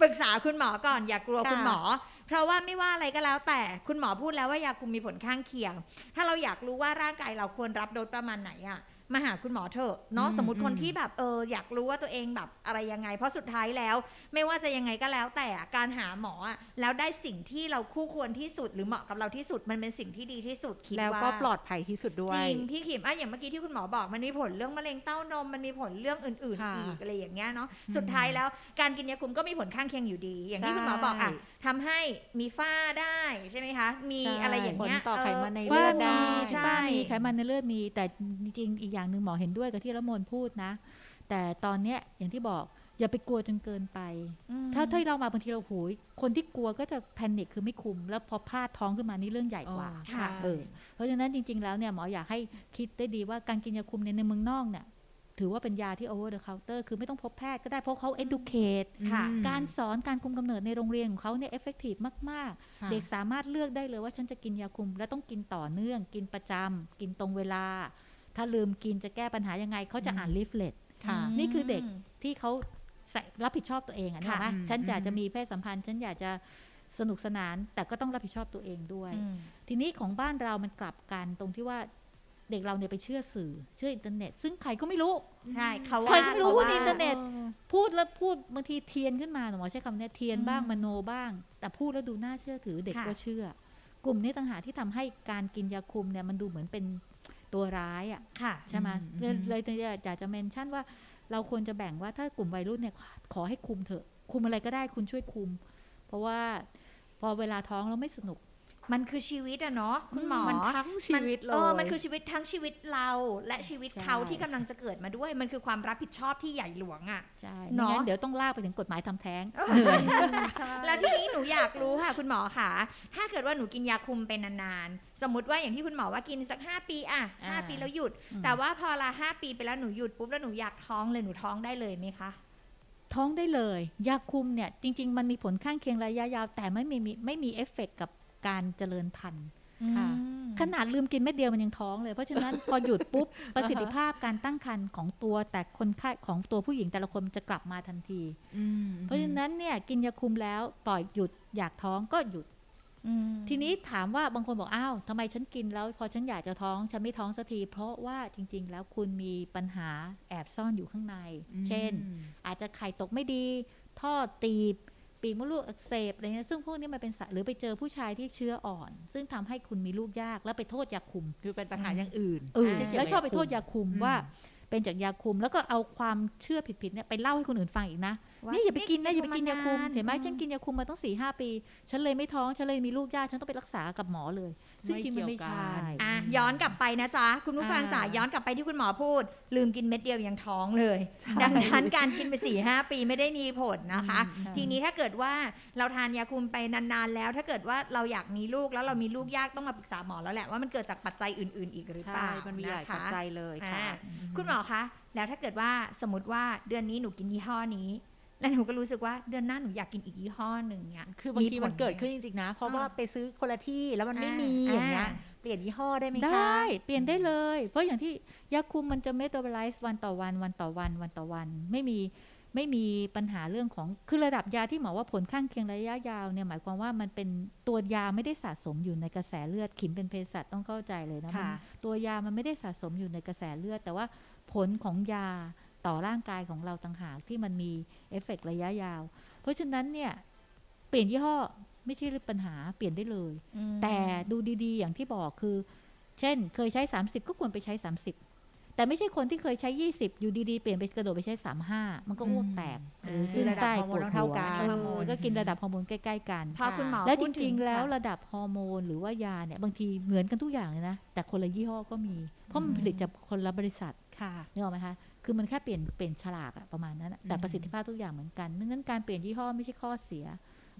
ปรึกษาคุณหมอก่อนอย่ากลัวค่ะคุณหมอ เพราะว่าไม่ว่าอะไรก็แล้วแต่คุณหมอพูดแล้วว่ายาคุมมีผลข้างเคียง ถ้าเราอยากรู้ว่าร่างกายเราควรรับโดสประมาณไหนอะ มาหาคุณหมอเถอะเนาะอืมสมมติคนอืมที่แบบเอออยากรู้ว่าตัวเองแบบอะไรยังไง เพราะสุดท้ายแล้ว ไม่ว่าจะยังไงก็แล้วแต่อะการหาหมออะแล้วได้สิ่งที่เราคู่ควรที่สุด หรือเหมาะกับเราที่สุดมันเป็นสิ่งที่ดีที่สุดคิดแล้วว่าก็ปลอดภัยที่สุดด้วจยริงพี่ขิมอะอย่างเมื่อกี้ที่คุณหมอบอกมันมีผลเรื่องมะเร็งเต้านมมันมีผลเรื่องอื่นค่ะๆอีกอะไรอย่างเงี้ยเนาะสุดท้ายแล้วการกินยาคุมก็มีผลข้างเคียงอยู่ดี อย่างที่ใช่คุณหมอบอกอะทำให้มีฝ้าได้ใช่ไหมคะ มีใช่อะไรอย่างเงี้ยผลต่อไขมันในออเลือดฝ้าได้มีใช่ฝ้ามีไขมันในเลือดมีแต่จริงๆอีกอย่างหนึ่งหมอเห็นด้วยกับที่ละมนพูดนะ แต่ตอนเนี้ยอย่างที่บอกอย่าไปกลัวจนเกินไปอืมถ้าถ้าเรามาบางทีเราโหยคนที่กลัวก็จะแพนิคคือไม่คุม แล้วพอพลาดท้องขึ้นมานี่เรื่องใหญ่กว่าอ๋อค่ะเออเพราะฉะนั้นจริง ๆ แล้วเนี่ยหมออยากให้คิดได้ดีว่าการกินยาคุมในในเมืองนอกเนี่ยถือว่าเป็นยาที่ over the counter คือไม่ต้องพบแพทย์ก็ได้เพราะเขา educate ค่ะอืมการสอนการคุมกำเนิดในโรงเรียนของเขาเนี่ย effective มากค่ะๆเด็กสามารถเลือกได้เลยว่าฉันจะกินยาคุม และต้องกินต่อเนื่อง กินประจำกินตรงเวลา ถ้าลืมกินจะแก้ปัญหายังไงเขาจะอ่าน leaflet ค่ะนี่คือเด็กที่เขาใส่รับผิดชอบตัวเองอะค่ะนะไหมอืมฉันอยากอืมจะมีเพศสัมพันธ์ฉันอยากจะสนุกสนาน แต่ก็ต้องรับผิดชอบตัวเองด้วยอืมทีนี้ของบ้านเรามันกลับกันตรงที่ว่าเด็กเราเนี่ยไปเชื่อสื่อเชื่ออินเทอร์เน็ต ซึ่งใครก็ไม่รู้ใช่เขาใครว่าก็ไม่รู้เขาว่าว่าอินเทอร์เน็ต พูดแล้วพูดบางทีเทียนขึ้นมาหมอใช้คำเนี้ยเทียนบ้างอืมมโนบ้าง แต่พูดแล้วดูน่าเชื่อถือเด็กค่ะก็เชื่อ กลุ่มนี้ต่างหากที่ทำให้การกินยาคุมเนี่ยมันดูเหมือนเป็น ตัวร้ายอะค่ะใช่ไหมอืมเลยเลยอยากจะเมนชั่นว่าเราควรจะแบ่งว่าถ้ากลุ่มวัยรุ่นเนี่ยขอให้คุมเถอะ คุมอะไรก็ได้คุณช่วยคุม เพราะว่าพอเวลาท้องแล้วไม่สนุก มันคือชีวิตอะเนาะคุณหมอมันทั้งชีวิตเลเออยมันคือชีวิตทั้งชีวิตเรา และชีวิตใช่เขาที่กำลังจะเกิดมาด้วย มันคือความรับผิดชอบที่ใหญ่หลวงอะใช่เนไม่อะงั้นเดี๋ยวต้องลากไปถึงกฎหมายทำแท้งแล้วทีนี้หนูอยากรู้ค่ะ คุณหมอค่ะ ถ้าเกิดว่าหนูกินยาคุมเป็นนานๆสมมติว่าอย่างที่คุณหมอว่ากินสัก 5 ปีอะห้าอ่าปีแล้วหยุดอืมแต่ว่าพอละห้าปีไปแล้วหนูหยุดปุ๊บแล้วหนูอยากท้องเลยหนูท้องได้เลยไหมคะท้องได้เลย ยาคุมเนี่ยจริง ๆ มันมีผลข้างเคียงระยะยาว แต่ไม่มีไม่มีเอฟเฟกต์กับ การเจริญพันธุ์ค่ะอืมขนาดลืมกินเม็ดเดียวมันยังท้องเลย เพราะฉะนั้นพอหยุดปุ๊บประสิทธิภาพการตั้งครรภ์ของตัวแต่คนไข้ของตัวผู้หญิงแต่ละคนจะกลับมาทันทีอืมเพราะฉะนั้นเนี่ยกินยาคุมแล้วปล่อยหยุดอยากท้องก็หยุดอืมทีนี้ถามว่าบางคนบอกอ้าวทำไมฉันกินแล้ว พอฉันอยากจะท้องฉันไม่ท้องสักที เพราะว่าจริง ๆ แล้วคุณมีปัญหาแอบซ่อนอยู่ข้างใน เช่น อาจจะไข่ตกไม่ดี ท่อตีบ ปีกมดลูกอักเสบอะไรเงี้ยซึ่งพวกนี้มันเป็นสาหรือไปเจอผู้ชายที่เชื้ออ่อน ซึ่งทำให้คุณมีลูกยากแล้วไปโทษยาคุม คือเป็นปัญหาอย่างอื่นเออไม่ใช่เกี่ยแล้วชอบไปกับโทษยาคุมอืมว่าเป็นจากยาคุมแล้วก็เอาความเชื่อผิดๆเนี่ยไปเล่าให้คนอื่นฟังอีกนะว่า นี่อย่าไปกินนะนี่อย่าไปกินยาคุมมานานเห็นไหมอืมฉันกินยาคุมมาตั้งสี่ห้าปี ฉันเลยไม่ท้องฉันเลยมีลูกยากฉันต้องไปรักษากับหมอเลย ซึ่งจริงมันไม่ใช่อะย้อนกลับไปนะจ๊ะคุณผู้ฟังจ๋าอ่าย้อนกลับไปที่คุณหมอพูด ลืมกินเม็ดเดียวยังท้องเลยใช่ดังนั้นการกินไป4ี่หปีไม่ได้มีผลนะคะอืมทีนี้ถ้าเกิดว่าเราทานยาคุมไปนานๆแล้ว ถ้าเกิดว่าเราอยากมีลูกแล้วเรามีลูกยากต้องมาปรึกษาหมอแล้วแหละว่ามันเกิดจากปัจจัยอื่น ๆ อีกหรือเปใช่ล่ามันมีหลายะคะปัจจัยเลยค่ะอ่าคุณหมอคะแล้วถ้าเกิดว่าสมมติว่าเดือนนี้หนูกินยี่ห้อนี้ แล้วหนูก็รู้สึกว่าเดือนหน้าหนูอยากกินอีกยี่ห้อหนึ่งเนี่ยคือบางทีผลมันเกิดไหขึ้นจริงๆนะ เพราะอ่าว่าไปซื้อคนละที่แล้วมันไม่อ่ามีมีอย่างเงี้ยอ่าเปลี่ยนยี่ห้อได้ไหมคะ ได้ เปลี่ยนได้เลย เพราะอย่างที่ยาคุมมันจะเมตาบอลไลซ์วันต่อวันวันต่อวันวันต่อวัน ไม่มีไม่มีปัญหาเรื่องของคือระดับยาที่หมอว่าผลข้างเคียงระยะยาวเนี่ยหมายความว่ามันเป็นตัวยาไม่ได้สะสมอยู่ในกระแสเลือดขิมเป็นเภสัชต้องเข้าใจเลยนะมันค่ะตัวยามันไม่ได้สะสมอยู่ในกระแสเลือด แต่ว่าผลของยา ต่อร่างกายของเราต่างหากที่มันมีเอฟเฟกต์ระยะยาว เพราะฉะนั้นเนี่ยเปลี่ยนยี่ห้อไม่ใช่ปัญหาเปลี่ยนได้เลยอืมแต่ดูดีๆ อย่างที่บอกคือ เช่น เคยใช้ 30 ก็ควรไปใช้ 30 แต่ไม่ใช่คนที่เคยใช้ 20 อยู่ดีๆ เปลี่ยนไปกระโดดไปใช้ 35 มันก็อ้วกแตกอืหรือมขึ้นไส้คือระดับฮอร์โมนต้องเท่ากันปวดหัวเออก็กินระดับฮอร์โมนใกล้ๆกันพอคุณหมอและจพูดถึริงๆ แล้วค่ะระดับฮอร์โมนหรือว่ายาเนี่ยบางทีเหมือนกันทุกอย่างเลยนะ แต่คนละยี่ห้อก็มี เพราะมันผลิตจากคนละบริษัทค่ะนึกออกไหมคะ คือมันแค่เปลี่ยนเปลี่ยนฉลากอะประมาณนั้นอะแต่อืมประสิทธิภาพทุกอย่างเหมือนกันดังนั้นการเปลี่ยนยี่ห้อไม่ใช่ข้อเสีย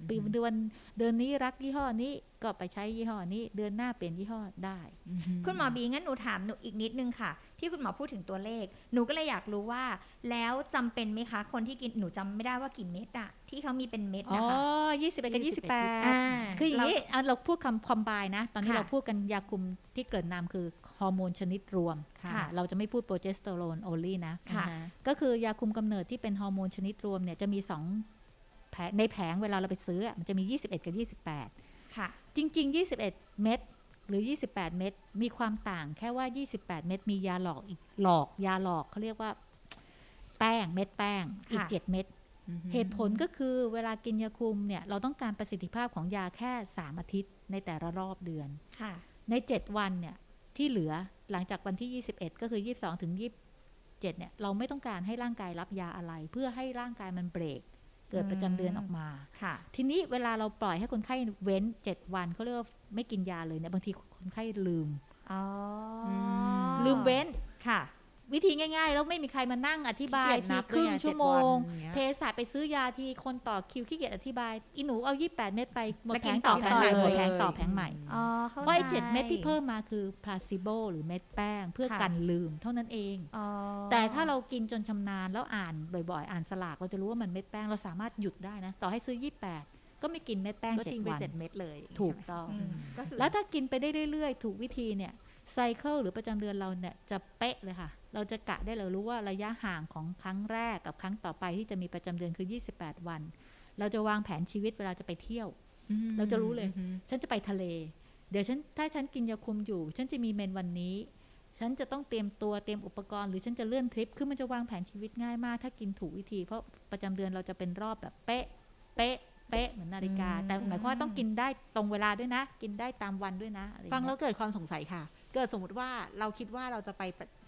ปีเดือนเดือนนี้รักยี่ห้อนี้ก็ไปใช้ยี่ห้อนี้ เดือนหน้าเปลี่ยนยี่ห้อได้ คุณหมอบีงั้นหนูถามหนูอีกนิดนึงค่ะ ที่คุณหมอพูดถึงตัวเลข หนูก็เลยอยากรู้ว่า แล้วจำเป็นไหมคะ คนที่กินหนูจำไม่ได้ว่ากี่เม็ดอะที่เขามีเป็นเม็ดอ๋อนะคะยี่สิบเอ็ดกับยี่สิบแปดอ่าคืออย่างนี้อะเราพูดคำ combined นะ ตอนนี้ค่ะเราพูดกันยาคุมที่เกิดนามคือ ฮอร์โมนชนิดรวมค่ะอะ เราจะไม่พูดโปรเจสเตอโรน only นะค่ะอ่าฮก็คือยาคุมกำเนิดที่เป็นฮอร์โมนชนิดรวมเนี่ยจะมีสองแผงในแผงเวลาเราไปซื้ออะมันจะมี 21 กับ 28 ค่ะ จริง ๆ 21 เม็ดหรือ 28 เม็ดมีความต่างแค่ว่า 28 เม็ดมียาหลอกอีกหลอกยาหลอกเขาเรียกว่า แป้งเม็ดแป้งอีกค่ะ7เม็ดเหตุผลก็คือเวลากินยาคุมเนี่ยเราต้องการประสิทธิภาพของยาแค่ 3 อาทิตย์ในแต่ละรอบเดือนค่ะใน 7 วันเนี่ย ที่เหลือหลังจากวันที่ 21 ก็คือ 22 ถึง 27 เนี่ย เราไม่ต้องการให้ร่างกายรับยาอะไร เพื่อให้ร่างกายมันเบรก เกิดประจำเดือนออกมาค่ะ ทีนี้เวลาเราปล่อยให้คนไข้เว้น 7 วันเขาเรียกว่าไม่กินยาเลยเนี่ยบางทีคนไข้ลืม อ๋ออมลืมเว้นค่ะ วิธีง่ายๆ แล้วไม่มีใครมานั่งอธิบายขี้เกียจนัทีบครึ่งด้วยไงชั่วโมงเจ็ดวันอย่างเงี้ยเภสัชไปซื้อยาทีคนต่อคิวขี้เกียจอธิบาย อีหนูเอา 28 เม็ดไปหมดแล้วแผกินงต่อต่อแผงใหม่เลยหมดแผงต่อแผงใหม่อ๋อเข้าเพราะไอ้ใจเจ็ดเม็ดที่เพิ่มมาคือพลาซิโบหรือเม็ดแป้ง เพื่อค่ะกันลืมเท่านั้นเองอ๋อแต่ถ้าเรากินจนชำนาญแล้วอ่านบ่อยๆ อ่านสลากเราจะรู้ว่ามันเม็ดแป้งเราสามารถหยุดได้นะ ต่อให้ซื้อ 28ก็ไม่กินเม็ดแป้งก็เจ็ดทิ้งไปวันเจ็ดเม็ดเลยถูกใช่ไหมต้องอืมก็คือแล้วถ้ากินไปได้เรื่อยๆ ถูกวิธีเนี่ยไซเคิลหรือประจำเดือนเราเนี่ยจะเป๊ะเลยค่ะ เราจะกะได้เลยรู้ว่าระยะห่างของครั้งแรกกับครั้งต่อไปที่จะมีประจำเดือนคือ 28 วัน เราจะวางแผนชีวิตเวลาจะไปเที่ยวอืมเราจะรู้เลยอืมฉันจะไปทะเล เดี๋ยวฉันถ้าฉันกินยาคุมอยู่ ฉันจะมีเมนวันนี้ ฉันจะต้องเตรียมตัวเตรียมอุปกรณ์หรือฉันจะเลื่อนทริป คือมันจะวางแผนชีวิตง่ายมาก ถ้ากินถูกวิธี เพราะประจำเดือนเราจะเป็นรอบแบบเป๊ะ เป๊ะเป๊ะเหมือนนาฬิกา แต่หมายความว่าต้องกินได้ตรงเวลาด้วยนะ กินได้ตามวันด้วยนะอะไรอย่ฟังเยแล้วเกิดความสงสัยค่ะ เกิดสมมติว่าเราคิดว่าเราจะไป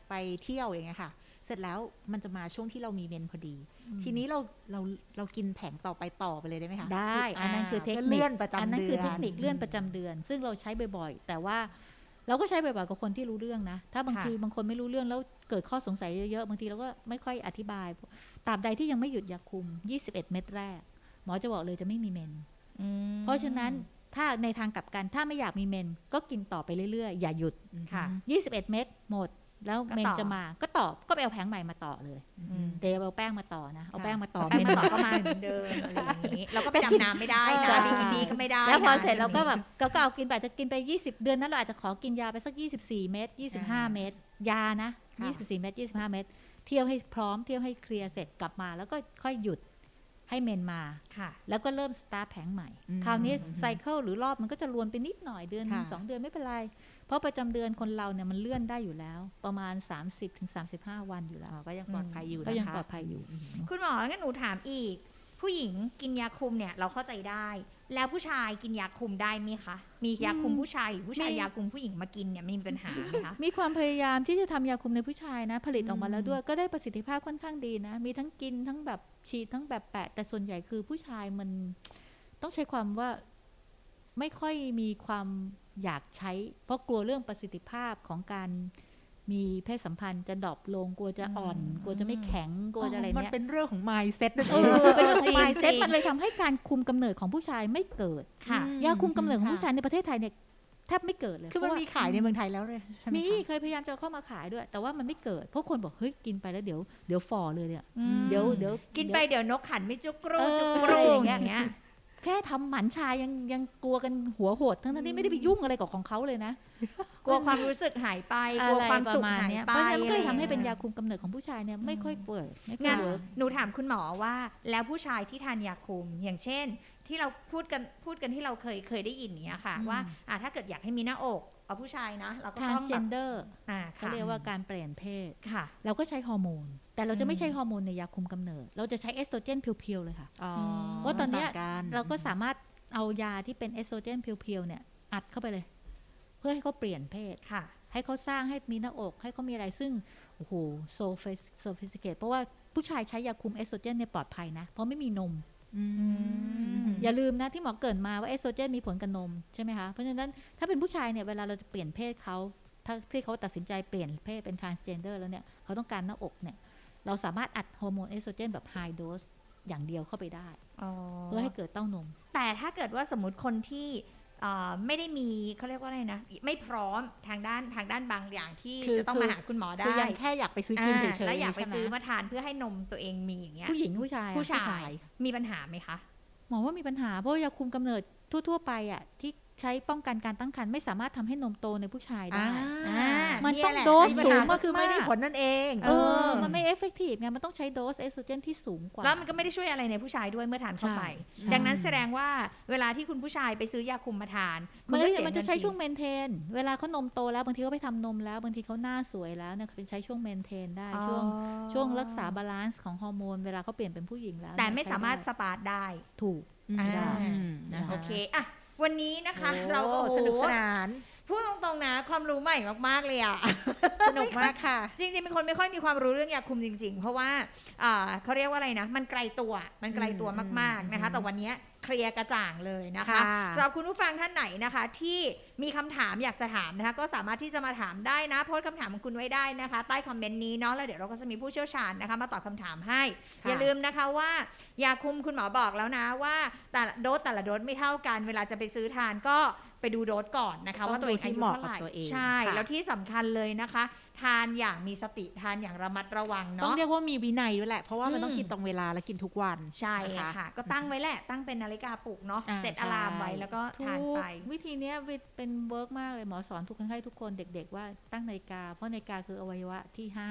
ไปไปเที่ยวอย่างเงี้ยค่ะ เสร็จแล้วมันจะมาช่วงที่เรามีเมนพอดี ทีนี้เราเราเรากินแผงต่อไปต่อไปเลยได้ไหมคะได้อันนั้นคือเทคก็นิคเลื่อนประจำอันนั้นเดืคืออนเทคนิคเลื่อนประจำเดือน ซึ่งเราใช้บ่อยๆ แต่ว่าเราก็ใช้บ่อยๆกับคนที่รู้เรื่องนะ ถ้าบางค่ะทีบางคนไม่รู้เรื่องแล้วเกิดข้อสงสัยเยอะๆ บางทีเราก็ไม่ค่อยอธิบายตราบใดที่ยังไม่หยุดยาคุม 21 เม็ดแรก หมอจะบอกเลยจะไม่มีเมนอืมเพราะฉะนั้นถ้าในทางกลับกันถ้าไม่อยากมีเมน ก็กินต่อไปเรื่อยๆ อย่าหยุดค่ะ 21 เม็ดหมด แล้วก็เมนต่อจะมาก็ต่อก็ไปเอาแผงใหม่มาต่อเลยอืมเดยวเอาแป้งมาต่อนะเอาแป้งมาต่อแป้งเมนมาต่อก็มาเหมือนเดิมอะไรอย่างนี้เราก็ไปดำน้ำไม่ได้ใช่นะบิกินี่ก็ไม่ได้แล้วพอนะเสร็จเราก็แบบก็ก็เอากินไปอาจจะกินไป 20 เดือนนั้นเราอาจจะขอกินยาไปสัก 24 เม็ด25 เม็ดยานะค่ะ24 เม็ด25 เม็ดเที่ยวให้พร้อมเที่ยวให้เคลียร์เสร็จกลับมา แล้วก็ค่อยหยุดให้เมนมาค่ะแล้วก็เริ่มสตาร์ทแผงใหม่อืมคราวนี้ไซเคิลหรือรอบมันก็จะรวนไปนิดหน่อยเดือนหนึ่งค่ะสองเดือนไม่เป็นไร เพราะประจำเดือนคนเราเนี่ยมันเลื่อนได้อยู่แล้ว ประมาณ 30-35วันอยู่แล้วอ๋อก็ยังปลอดภัยอยู่นะคะก็ยังปลอดภัยอยู่ คุณหมองั้นหนูถามอีก ผู้หญิงกินยาคุมเนี่ยเราเข้าใจได้ แล้วผู้ชายกินยาคุมได้ไหมคะมียาคุมผู้ชายหรือผู้ชายมียาคุมผู้หญิงมากินเนี่ยมีปัญหาไหมคะมีความพยายามที่จะทำยาคุมในผู้ชายนะ ผลิตออกมาอืมแล้วด้วยก็ได้ประสิทธิภาพค่อนข้างดีนะ มีทั้งกินทั้งแบบฉีดทั้งแบบแปะ แต่ส่วนใหญ่คือผู้ชายมันต้องใช้ความว่าไม่ค่อยมีความ อยากใช้ เพราะกลัวเรื่องประสิทธิภาพของการมีเพศสัมพันธ์จะดรอปลงกลัวจะอ่อน กลัวจะไม่แข็งกลัวจะอะไรมันเนี้ยเป็นเรื่องของ mindset นั่นเอเองอเป็นเรื่องของจริง mindset จริงมันเลยทำให้การคุมกำเนิดของผู้ชายไม่เกิดค่ะยาคุมกำเนิดของค่ะผู้ชายในประเทศไทยเนี่ยแทบไม่เกิดเลยคือมันเพระว่มีขายในเมืองไทยแล้วเลยใช่ไหมมีคะเคยพยายามจะเอาเข้ามาขายด้วย แต่ว่ามันไม่เกิดเพราะคนบอกเฮ้ยกินไปแล้วเดี๋ยวเดี๋ยวฝ่อเลยเนี่ยอืมเดี๋ยวเดี๋ยวกินไปเดี๋ยวนกขันไม่จุกรูเออจุกรูออย่างเงี้ยเงี้ย แค่ทำหมันชายยังยังกลัวกันหัวโหด ทั้งๆที่ไม่ได้ไปยุ่งอะไรกับของเขาเลยนะ กลัวความรู้สึกหายไปกลัวความสุขหายเนี้ยไปเพราะฉะนั้นมันก็เลยอะทำไรให้เป็นงี้ยาคุมกำเนิดของผู้ชายเนี่ยไม่ค่อยเปิดไม่ค่อยงั้นเวิร์กหนูถามคุณหมอว่า แล้วผู้ชายที่ทานยาคุมอย่างเช่น ที่เราพูดกันพูดกันที่เราเคยเคยได้ยินเนี้ยค่ะว่าอะถ้าเกิดอยากให้มีหน้าอกเอาผู้ชายนะเราก็ต้องแบบ transgender อ่าเขาค่ะเรียกว่าการเปลี่ยนเพศค่ะ เราก็ใช้ฮอร์โมน แต่เราจะไม่ใช้อืมฮอร์โมนในยาคุมกำเนิด เราจะใช้เอสโตรเจนเพียวๆเลยค่ะอ๋อเพราะตอนเนี้ยต่งกันเราก็สามารถเอายาที่เป็นเอสโตรเจนเพียวๆเนี่ย อัดเข้าไปเลย เพื่อให้เขาเปลี่ยนเพศค่ะ ให้เขาสร้างให้มีหน้าอก ให้เขามีอะไรซึ่งโอ้โห so sophisticated เพราะว่าผู้ชายใช้ยาคุมเอสโตรเจนเนี่ยปลอดภัยนะ เพราะไม่มีนมอืมอย่าลืมนะที่หมอเกริ่นมาว่าเอสโตรเจนมีผลกับนมใช่ไหมคะเพราะฉะนั้นถ้าเป็นผู้ชายเนี่ยเวลาเราจะเปลี่ยนเพศเขาถ้าที่เขาตัดสินใจเปลี่ยนเพศเป็น transgender แล้วเนี่ยเขาต้องการหน้าอกเนี่ย เราสามารถอัดฮอร์โมนเอสโตรเจนแบบ high dose อย่างเดียวเข้าไปได้เพื่อให้เกิดเต้านม แต่ถ้าเกิดว่าสมมติคนที่เอ่อไม่ได้มีเขาเรียกว่าอะไรนะ ไม่พร้อมทางด้านทางด้านบางอย่างที่คือจะต้องคือมาหาคุณหมอได้คือยังแค่อยากไปซื้อกินเฉยๆแล้วอยากไปใช่ไหมซื้อมาทานเพื่อให้นมตัวเองมีอย่างเงี้ยผู้หญิงผู้ชายอะผู้ชายมีปัญหาไหมคะหมอว่ามีปัญหาเพราะว่ายาคุมกำเนิดทั่ว ๆ ไปอะที่ ใช้ป้องกันการตั้งครรภ์ไม่สามารถทำให้นมโตในผู้ชายได้อ่ามันเนี่ยต้องแหละปัญหาก็คือไม่ได้ผลนั่นเองเออมันไม่ effective ไงมันต้องใช้โดสเอสโตรเจนที่สูงกว่า แล้วมันก็ไม่ได้ช่วยอะไรในผู้ชายด้วยเมื่อทานเข้าไปใช่ดังนั้นแสดงว่าเวลาที่คุณผู้ชายไปซื้อยาคุมมาทานมันก็ก็เสียมันจะใช้เงิช่วง maintain เวลาเขานมโตแล้วบางทีเขาไปทำนมแล้วบางทีเขาหน้าสวยแล้วเนี่ยเป็นใช้ช่วง maintain ได้อ๋อช่วงช่วงรักษา balance ของฮอร์โมนเวลาเขาเปลี่ยนเป็นผู้หญิงแล้ว แต่ไม่ใช้สามารถด้สตาร์ทได้ถูกอ่าได้นะคะโอเคอะ วันนี้นะคะโอ้เราก็โอ้โหสนุกสนาน พูดตรงๆนะ ความรู้ใหม่มากๆเลยอะ สนุกมากค่ะ จริงๆเป็นคนไม่ค่อยมีความรู้เรื่องยาคุมจริง ๆ เพราะว่าอ่าเขาเรียกว่าอะไรนะ มันไกลตัวมันไกลตัวมากๆนะคะ แต่วันนี้เคลียร์กระจ่างเลยนะคะค่ะสำหรับคุณผู้ฟังท่านไหนนะคะ ที่มีคำถามอยากจะถามนะคะ ก็สามารถที่จะมาถามได้นะโพสต์คำถามของคุณไว้ได้นะคะ ใต้คอมเมนต์นี้เนาะแล้วเดี๋ยวเราก็จะมีผู้เชี่ยวชาญนะคะ มาตอบคำถามให้ค่ะอย่าลืมนะคะว่ายาคุมคุณหมอบอกแล้วนะว่าแต่ละโดสแต่ละโดสไม่เท่ากัน เวลาจะไปซื้อทานก็ ไปดูโดสก่อนนะคะต้องว่าตัวเองดูที่อายุเหมาะเท่าไหร่กับตัวเองใช่ค่ะแล้วที่สำคัญเลยนะคะ ทานอย่างมีสติทานอย่างระมัดระวังต้องเนาะเรียกว่ามีวินัยด้วยแหละ เพราะว่ามันต้องอืมกินตรงเวลาและกินทุกวันใช่นะคะค่ะ ก็ตั้งไว้แหละตั้งเป็นนาฬิกาปลุกเนาะอ่าเสร็จใช่อะลามไว้แล้วก็ทานไปถูก วิธีเนี้ยเป็น work มากเลยหมอสอนทุกคนไข้ทุกคนเด็ก ๆ ว่าตั้งนาฬิกา เพราะนาฬิกาคืออวัยวะที่ห้า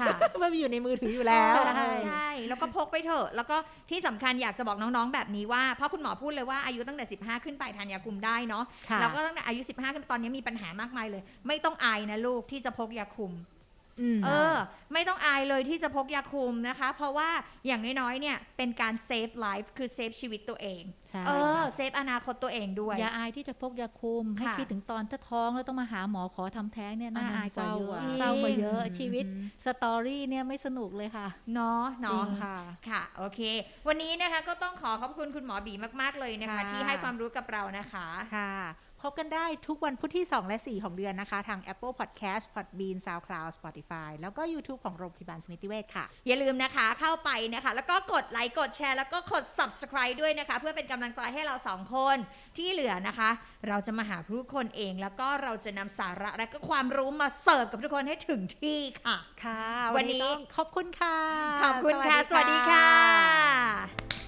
ค่ะมันมีอยู่ในมือถืออยู่แล้วใช่ใช่แล้วก็พกไปเถอะ แล้วก็ที่สำคัญอยากจะบอกน้องๆแบบนี้ว่าเพราะคุณหมอพูดเลยว่าอายุตั้งแต่ 15 ขึ้นไปทานยาคุมได้เนาะค่ะแล้วก็ตั้งแต่อายุ 15 ขึ้นตอนนี้มีปัญหามากมายเลย ไม่ต้องอายนะลูกที่จะพกยาคุมเออ ไม่ต้องอายเลยที่จะพกยาคุมนะคะ เพราะว่าอย่างน้อยๆเนี่ยเป็นการ save life คือ save ชีวิตตัวเองใช่เออค่ะเซฟอนาคตตัวเองด้วย อย่าอายที่จะพกยาคุม ให้ค่ะคิดถึงตอนถ้าท้องแล้วต้องมาหาหมอขอทำแท้งเนี่ยน่าอันนั้นอายกว่าเยอะเศร้าอะเศร้ากว่าเยอะอืมชีวิตสตอรี่เนี่ยไม่สนุกเลยค่ะเนาะจริเนาะงค่ะค่ะ โอเค วันนี้นะคะก็ต้องขอขอบคุณคุณหมอบีมากๆเลยนะคะค่ะที่ให้ความรู้กับเรานะคะค่ะ พบกันได้ทุกวันพุธที่ 2 และ 4 ของเดือนนะคะ ทาง Apple Podcast Podbean SoundCloud Spotify แล้วก็ YouTube ของโรงพยาบาลสมิติเวชค่ะ อย่าลืมนะคะเข้าไปนะคะ แล้วก็กดไลค์กดแชร์ แล้วก็กด subscribe ด้วยนะคะ เพื่อเป็นกำลังใจให้เราสองคนที่เหลือนะคะ เราจะมาหาผู้คนเอง แล้วก็เราจะนำสาระและก็ความรู้มาเสิร์ฟกับทุกคนให้ถึงที่ค่ะ ค่ะ วันนี้ต้องขอบคุณค่ะ ขอบคุณค่ะ สวัสดีค่ะ